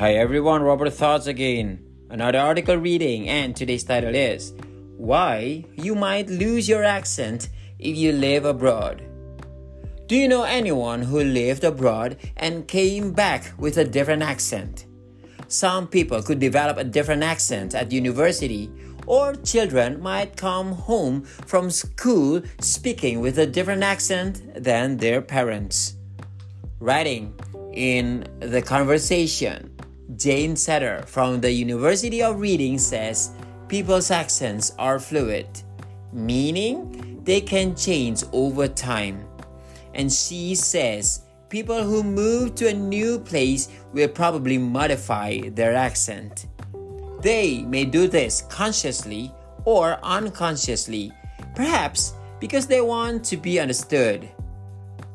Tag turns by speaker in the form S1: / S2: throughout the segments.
S1: Hi everyone, Robert Thoughts again. Another article reading, and today's title is Why You Might Lose Your Accent If You Live Abroad. Do you know anyone who lived abroad and came back with a different accent? Some people could develop a different accent at university, or children might come home from school speaking with a different accent than their parents. Writing in the conversation, Jane Setter from the University of Reading says people's accents are fluid, meaning they can change over time. And she says people who move to a new place will probably modify their accent. They may do this consciously or unconsciously, perhaps because they want to be understood,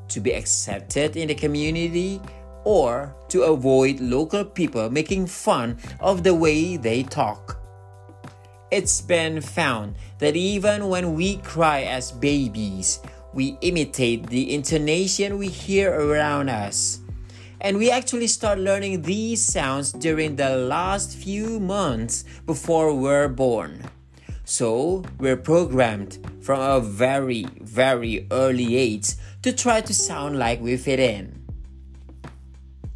S1: to be accepted in the community, or to avoid local people making fun of the way they talk. It's been found that even when we cry as babies, we imitate the intonation we hear around us. And we actually start learning these sounds during the last few months before we're born. So we're programmed from a very, very early age to try to sound like we fit in.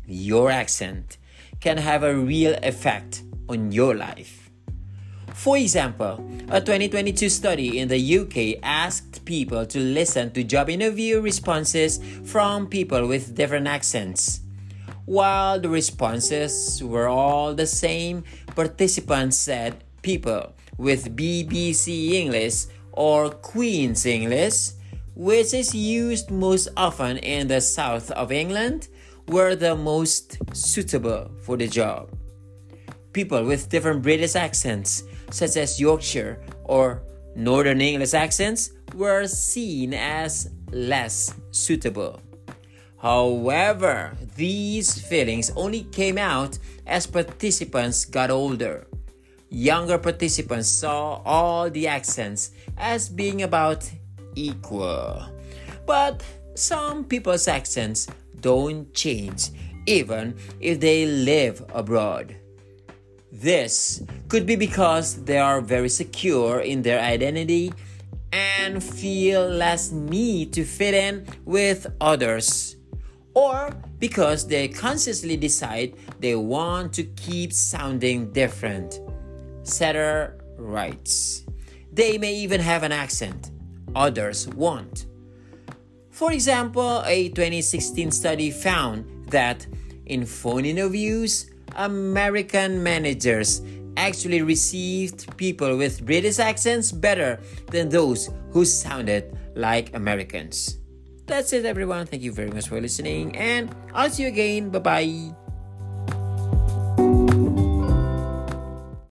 S1: Your accent can have a real effect on your life. For example, a 2022 study in the UK asked people to listen to job interview responses from people with different accents. While the responses were all the same, participants said people with BBC English or Queen's English, which is used most often in the south of England, were the most suitable for the job. People with different British accents such as Yorkshire or Northern English accents, were seen as less suitable. However, these feelings only came out as participants got older. Younger participants saw all the accents as being about equal. But some people's accents don't change even if they live abroad. This could be because they are very secure in their identity and feel less need to fit in with others, or because they consciously decide they want to keep sounding different. Setter writes, They may even have an accent, others won't. For example, a 2016 study found that in phone interviews, American managers actually received people with British accents better than those who sounded like Americans. That's it, everyone. Thank you very much for listening, and I'll see you again. Bye bye.